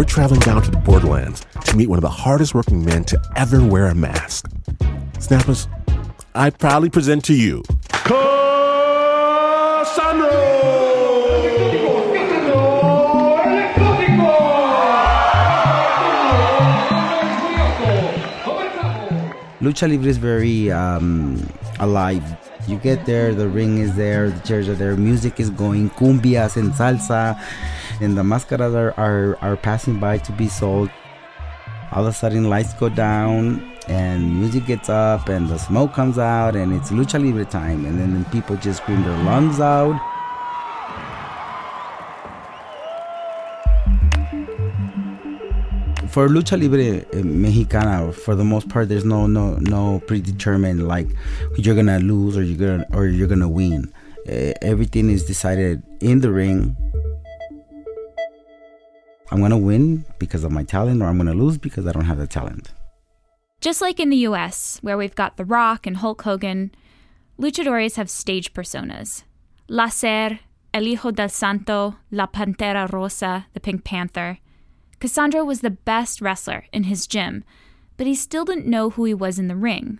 we're traveling down to the borderlands to meet one of the hardest working men to ever wear a mask. Snappers, I proudly present to you Lucha Libre is very um, alive. You get there, the ring is there, the chairs are there, music is going, cumbias and salsa, and the mascaras are, are, are passing by to be sold. All of a sudden, lights go down, and music gets up, and the smoke comes out, and it's Lucha Libre time, and then people just scream their lungs out. For lucha libre eh, mexicana for the most part there's no no no predetermined like you're gonna lose or you're gonna or you're gonna win. Uh, everything is decided in the ring. I'm gonna win because of my talent or i'm gonna lose because i don't have the talent. Just like in the us where we've got the rock and hulk hogan luchadores have stage personas. Láser el hijo del santo la pantera rosa the pink panther Cassandro was the best wrestler in his gym, but he still didn't know who he was in the ring.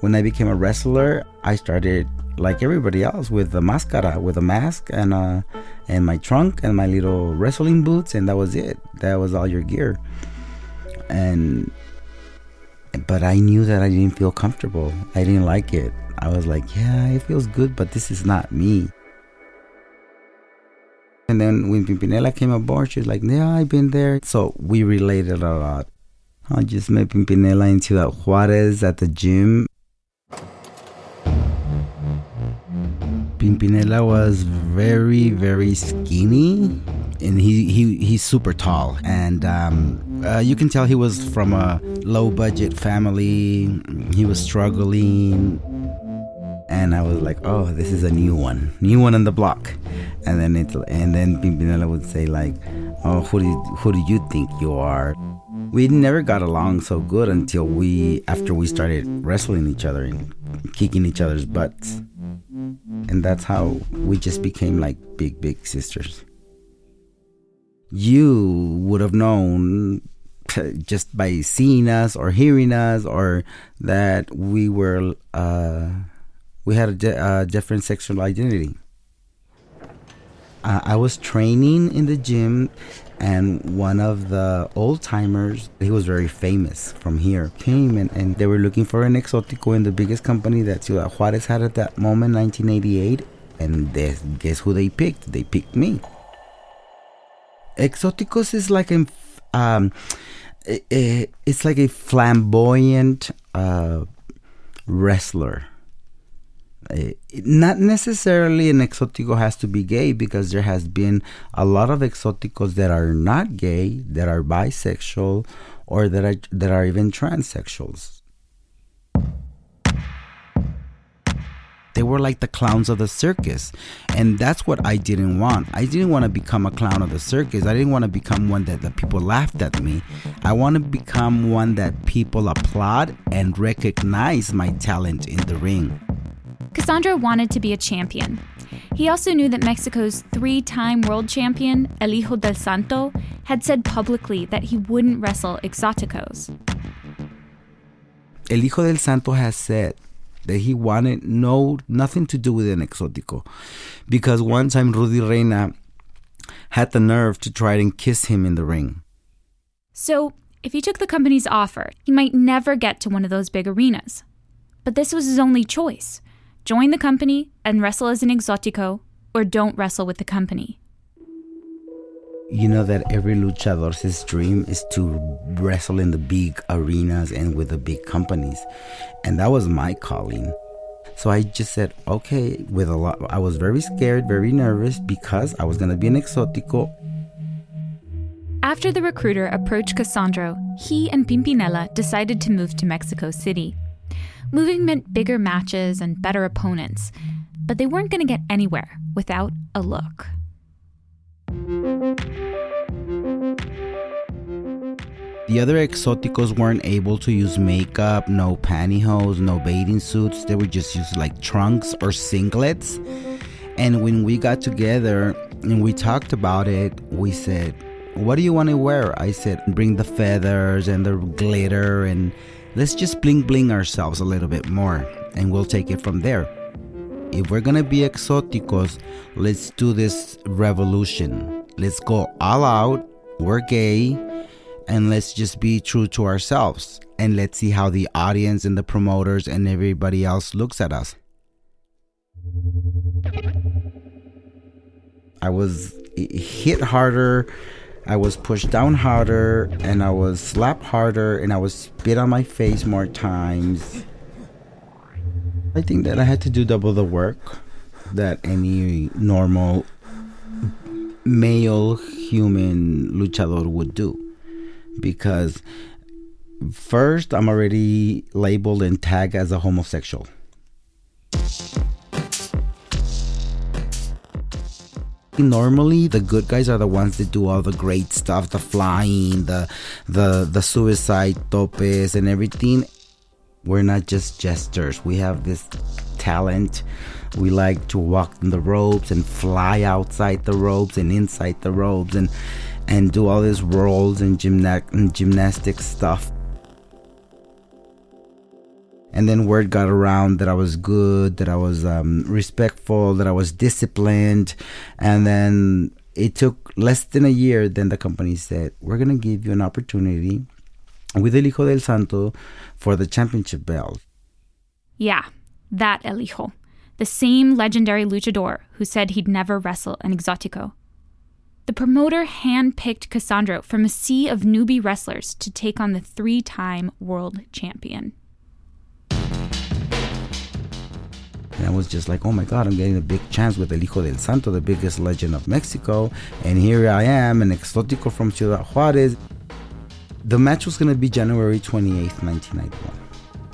When I became a wrestler, I started like everybody else with a mascara, with a mask and uh, and my trunk and my little wrestling boots, and that was it. That was all your gear. And but I knew that I didn't feel comfortable. I didn't like it. I was like, yeah, it feels good, but this is not me. And then when Pimpinela came aboard, she was like, Yeah, I've been there. So we related a lot. I just met Pimpinela into that Juarez at the gym. Pimpinela was very, very skinny. And he, he he's super tall. And um, uh, you can tell he was from a low budget family. He was struggling and I was like, "Oh, this is a new one, new one on the block." And then it, and then Pimpinela would say like, "Oh, who do you, who do you think you are?" We never got along so good until we after we started wrestling each other and kicking each other's butts, and that's how we just became like big big sisters. You would have known just by seeing us or hearing us or that we were. Uh, we had a di- uh, different sexual identity. Uh, I was training in the gym, and one of the old timers, he was very famous from here, came and, and they were looking for an exotico in the biggest company that Ciudad Juarez had at that moment, 1988. And they, guess who they picked? They picked me. Exoticos is like a, um, it's like a flamboyant uh, wrestler Eh, not necessarily an exotico has to be gay because there has been a lot of exoticos that are not gay, that are bisexual, or that are that are even transsexuals. They were like the clowns of the circus. And that's what I didn't want. I didn't want to become a clown of the circus. I didn't want to become one that the people laughed at me. I want to become one that people applaud and recognize my talent in the ring. Cassandro wanted to be a champion. He also knew that Mexico's three time world champion, El Hijo del Santo, had said publicly that he wouldn't wrestle exoticos. El Hijo del Santo has said that he wanted no nothing to do with an exotico because one time Rudy Reina had the nerve to try and kiss him in the ring. So, if he took the company's offer, he might never get to one of those big arenas. But this was his only choice join the company and wrestle as an exotico, or don't wrestle with the company. You know that every luchador's dream is to wrestle in the big arenas and with the big companies. And that was my calling. So I just said, okay, with a lot I was very scared, very nervous because I was gonna be an exotico. After the recruiter approached Cassandro, he and Pimpinela decided to move to Mexico City. Moving meant bigger matches and better opponents, but they weren't going to get anywhere without a look. The other exoticos weren't able to use makeup, no pantyhose, no bathing suits. They would just use like trunks or singlets. And when we got together, and we talked about it. We said, What do you want to wear? I said, Bring the feathers and the glitter and let's just bling bling ourselves a little bit more and we'll take it from there. If we're gonna be exoticos, let's do this revolution. Let's go all out. We're gay and let's just be true to ourselves and let's see how the audience and the promoters and everybody else looks at us. I was hit harder, I was pushed down harder, and I was slapped harder, and I was spit on my face more times. I think that I had to do double the work that any normal male human luchador would do because first I'm already labeled and tagged as a homosexual. Normally, the good guys are the ones that do all the great stuff, the flying, the the the suicide topes and everything. We're not just jesters. We have this talent. We like to walk in the ropes and fly outside the ropes and inside the ropes and and do all these rolls and, gymna- and gymnastic stuff. And then word got around that I was good, that I was um, respectful, that I was disciplined. And then it took less than a year. Then the company said, We're going to give you an opportunity with El Hijo del Santo for the championship belt. Yeah, that El Hijo. The same legendary luchador who said he'd never wrestle an exotico. The promoter handpicked Cassandro from a sea of newbie wrestlers to take on the three time world champion. I was just like, oh my God, I'm getting a big chance with El Hijo del Santo, the biggest legend of Mexico. And here I am, an exotico from Ciudad Juarez. The match was going to be January 28th, 1991.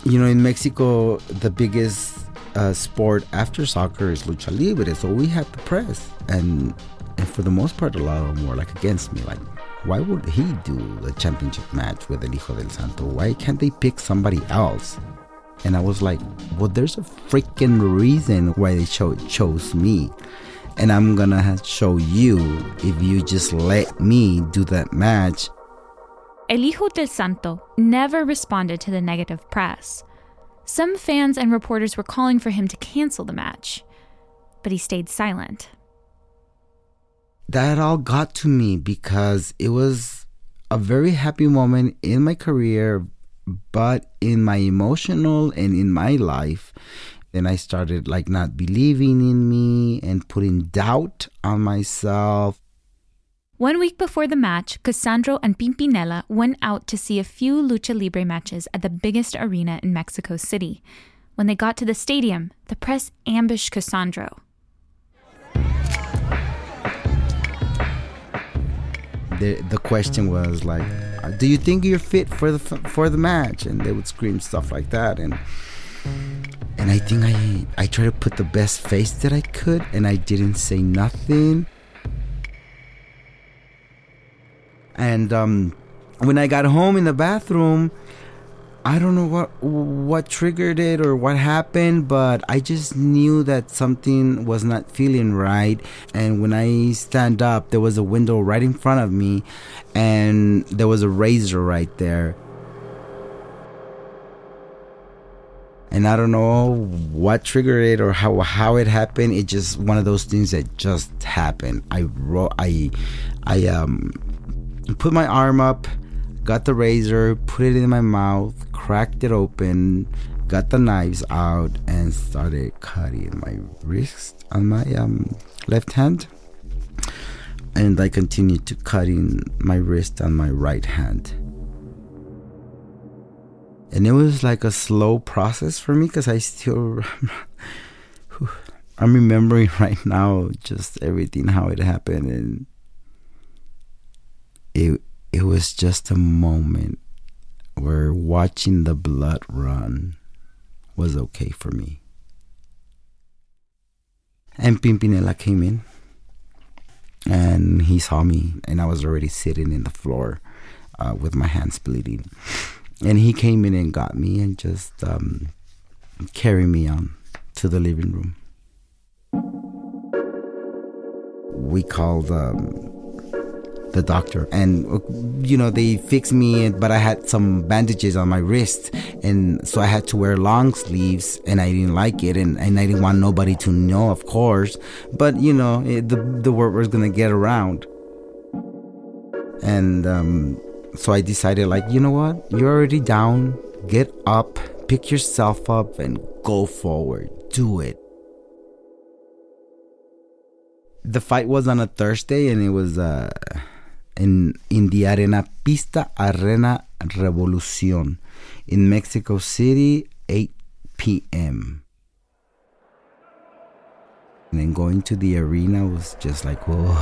You know, in Mexico, the biggest uh, sport after soccer is lucha libre. So we had the press. And and for the most part, a lot of them were like against me. Like, why would he do the championship match with El Hijo del Santo? Why can't they pick somebody else? And I was like, well, there's a freaking reason why they cho- chose me. And I'm gonna show you if you just let me do that match. El Hijo del Santo never responded to the negative press. Some fans and reporters were calling for him to cancel the match, but he stayed silent that all got to me because it was a very happy moment in my career, but in my emotional and in my life. Then I started like not believing in me and putting doubt on myself. One week before the match, Cassandro and Pimpinela went out to see a few lucha libre matches at the biggest arena in Mexico City. When they got to the stadium, the press ambushed Cassandro. the the question was like, "Do you think you're fit for the for the match?" And they would scream stuff like that, and and I think I I tried to put the best face that I could, and I didn't say nothing. And um, when I got home in the bathroom, I don't know what what triggered it or what happened, but I just knew that something was not feeling right. And when I stand up, there was a window right in front of me, and there was a razor right there. And I don't know what triggered it or how how it happened. It just one of those things that just happened. I wrote I I um put my arm up got the razor, put it in my mouth, cracked it open, got the knives out, and started cutting my wrist on my um, left hand. And I continued to cutting my wrist on my right hand. And it was like a slow process for me because I still. I'm remembering right now just everything how it happened and it it was just a moment where watching the blood run was okay for me. And Pimpinela came in and he saw me, and I was already sitting in the floor uh, with my hands bleeding. And he came in and got me and just um, carried me on to the living room. we called um, the doctor. And you know they fixed me but i had some bandages on my wrist. And so i had to wear long sleeves and i didn't like it. And, and i didn't want nobody to know of course. But you know it, the, the word was gonna get around. And um, so i decided like you know what? You're already down. Get up pick yourself up and go forward. Do it. The fight was on a thursday and it was uh in, in the Arena Pista Arena Revolucion in Mexico City, 8 p.m. And then going to the arena was just like, whoa.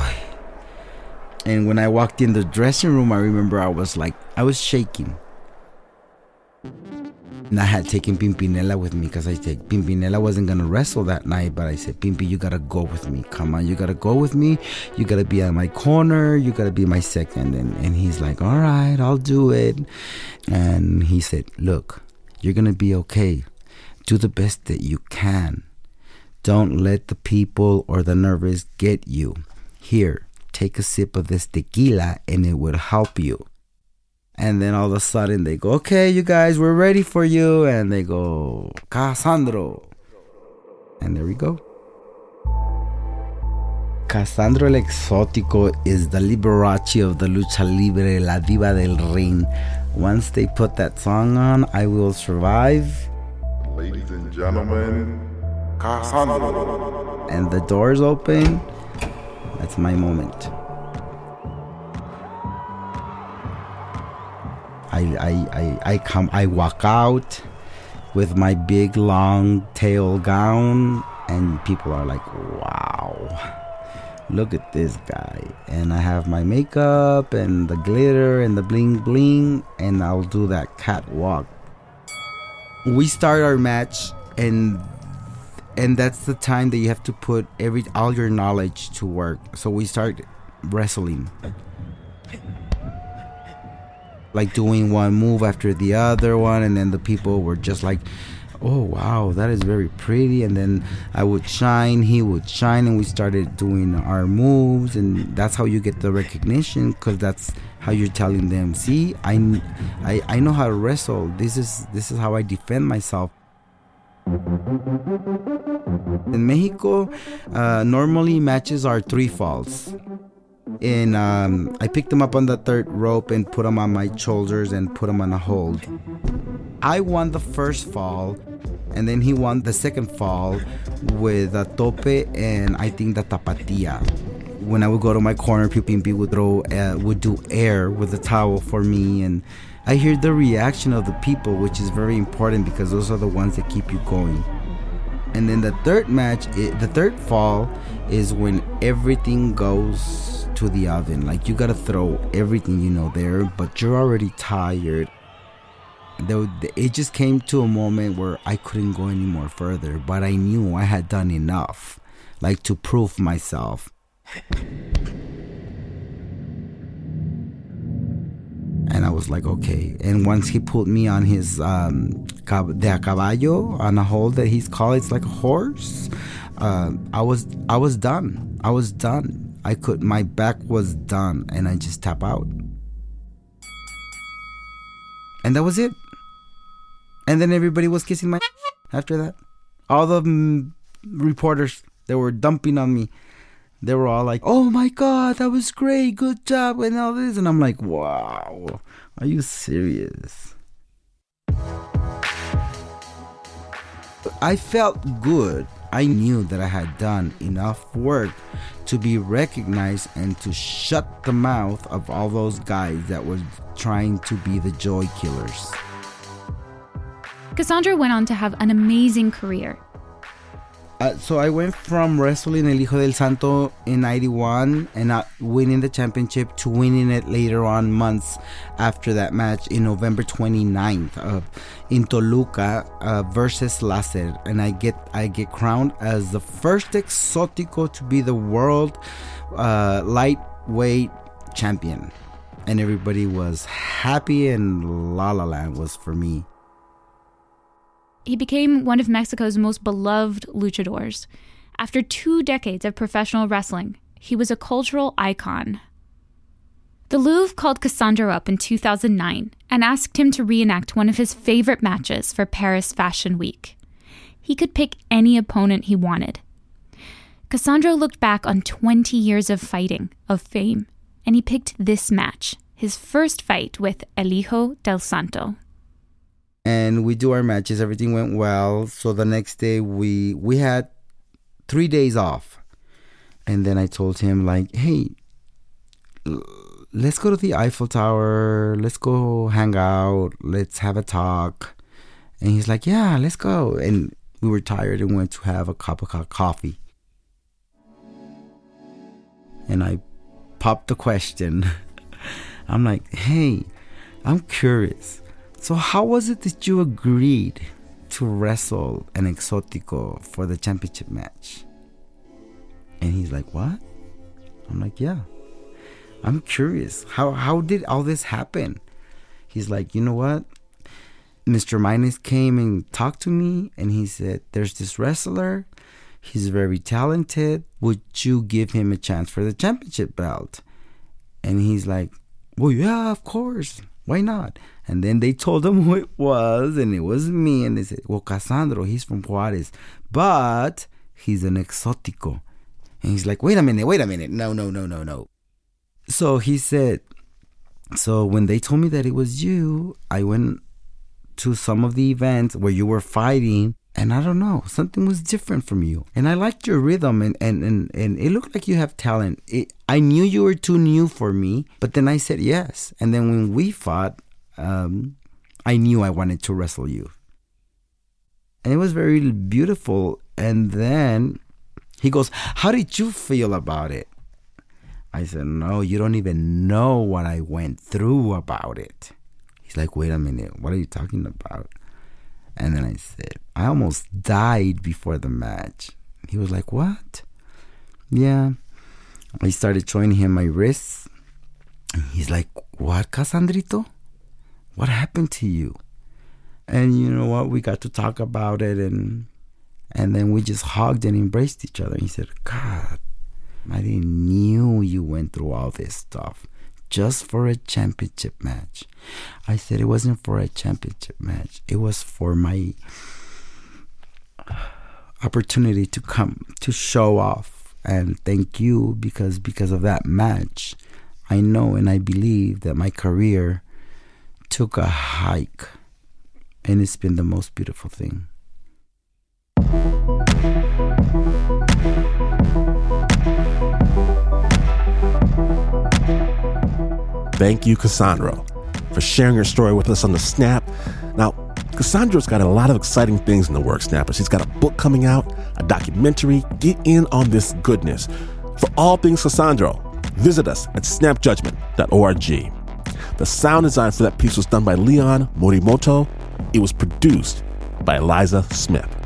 And when I walked in the dressing room, I remember I was like, I was shaking. And I had taken Pimpinela with me because I said Pimpinela wasn't gonna wrestle that night, but I said, Pimpi, you gotta go with me. Come on, you gotta go with me. You gotta be at my corner. You gotta be my second. And and he's like, All right, I'll do it. And he said, Look, you're gonna be okay. Do the best that you can. Don't let the people or the nervous get you. Here, take a sip of this tequila and it will help you. And then all of a sudden they go, okay, you guys, we're ready for you. And they go, Cassandro. And there we go. Cassandro el Exótico is the Liberace of the Lucha Libre, La Diva del Ring. Once they put that song on, I will survive. Ladies and gentlemen, Cassandro. And the doors open. That's my moment. I, I, I, come I walk out with my big long tail gown and people are like wow look at this guy. And I have my makeup and the glitter and the bling bling and I'll do that catwalk. We start our match and and that's the time that you have to put every all your knowledge to work. So we start wrestling like doing one move after the other one and then the people were just like oh wow that is very pretty. And then i would shine he would shine and we started doing our moves and that's how you get the recognition because that's how you're telling them see I, I i know how to wrestle. This is this is how i defend myself. In mexico uh, normally matches are three falls and um, I picked him up on the third rope and put him on my shoulders and put him on a hold. I won the first fall, and then he won the second fall with a tope and I think the tapatia. When I would go to my corner, Pipimpi would throw uh, would do air with a towel for me, and I hear the reaction of the people, which is very important because those are the ones that keep you going. And then the third match, the third fall, is when everything goes to the oven. Like you gotta throw everything you know there, but you're already tired. Though it just came to a moment where I couldn't go any more further, but I knew I had done enough, like to prove myself. and I was like, okay. And once he put me on his um, de a caballo on a hole that he's called, it's like a horse. Uh, I was I was done. I was done. I could, my back was done and I just tap out. And that was it. And then everybody was kissing my after that. All the mm, reporters that were dumping on me, they were all like, "Oh my god, that was great, good job," and all this, and I'm like, "Wow, are you serious?" I felt good I knew that I had done enough work to be recognized and to shut the mouth of all those guys that were trying to be the joy killers. Cassandro went on to have an amazing career. Uh, so I went from wrestling El Hijo del Santo in 91 and winning the championship to winning it later on months after that match in November 29th uh, in Toluca uh, versus Láser. And I get I get crowned as the first exótico to be the world uh, lightweight champion. And everybody was happy and La La Land was for me he became one of Mexico's most beloved luchadors. After two decades of professional wrestling, he was a cultural icon. The Louvre called Cassandro up in 2009 and asked him to reenact one of his favorite matches for Paris Fashion Week. He could pick any opponent he wanted. Cassandro looked back on 20 years of fighting, of fame, and he picked this match, his first fight with El Hijo del Santo. And we do our matches, everything went well. So the next day we we had 3 days off. And then I told him like, "Hey, let's go to the Eiffel Tower. Let's go hang out. Let's have a talk." And he's like, "Yeah, let's go." And we were tired and went to have a cup of coffee and I popped the question. I'm like, hey, I'm curious. So, how was it that you agreed to wrestle an exotico for the championship match? And he's like, what? I'm like, yeah. I'm curious. How how did all this happen? He's like, you know what? Mr. Minus came and talked to me and he said, There's this wrestler He's very talented. Would you give him a chance for the championship belt? And he's like, Well, yeah, of course. Why not? And then they told him who it was, and it was me. And they said, Well, Cassandro, he's from Juarez, but he's an exotico. And he's like, Wait a minute, wait a minute. No, no, no, no, no. So he said, So when they told me that it was you, I went to some of the events where you were fighting and I don't know, something was different from you. And I liked your rhythm and, and, and, and it looked like you have talent. It, I knew you were too new for me, but then I said yes. And then when we fought, um, I knew I wanted to wrestle you. And it was very beautiful. And then he goes, How did you feel about it? I said, No, you don't even know what I went through about it. He's like, Wait a minute, what are you talking about? And then I said, I almost died before the match. He was like, What? Yeah. I started showing him my wrists. He's like, What, Cassandrito? What happened to you? And you know what? We got to talk about it and and then we just hugged and embraced each other. He said, God, I didn't knew you went through all this stuff just for a championship match. I said it wasn't for a championship match. It was for my opportunity to come to show off and thank you because because of that match I know and I believe that my career took a hike and it's been the most beautiful thing. Thank you, Cassandro, for sharing your story with us on the Snap. Now, Cassandro's got a lot of exciting things in the works, Snappers. She's got a book coming out, a documentary. Get in on this goodness. For all things Cassandro, visit us at snapjudgment.org. The sound design for that piece was done by Leon Morimoto. It was produced by Eliza Smith.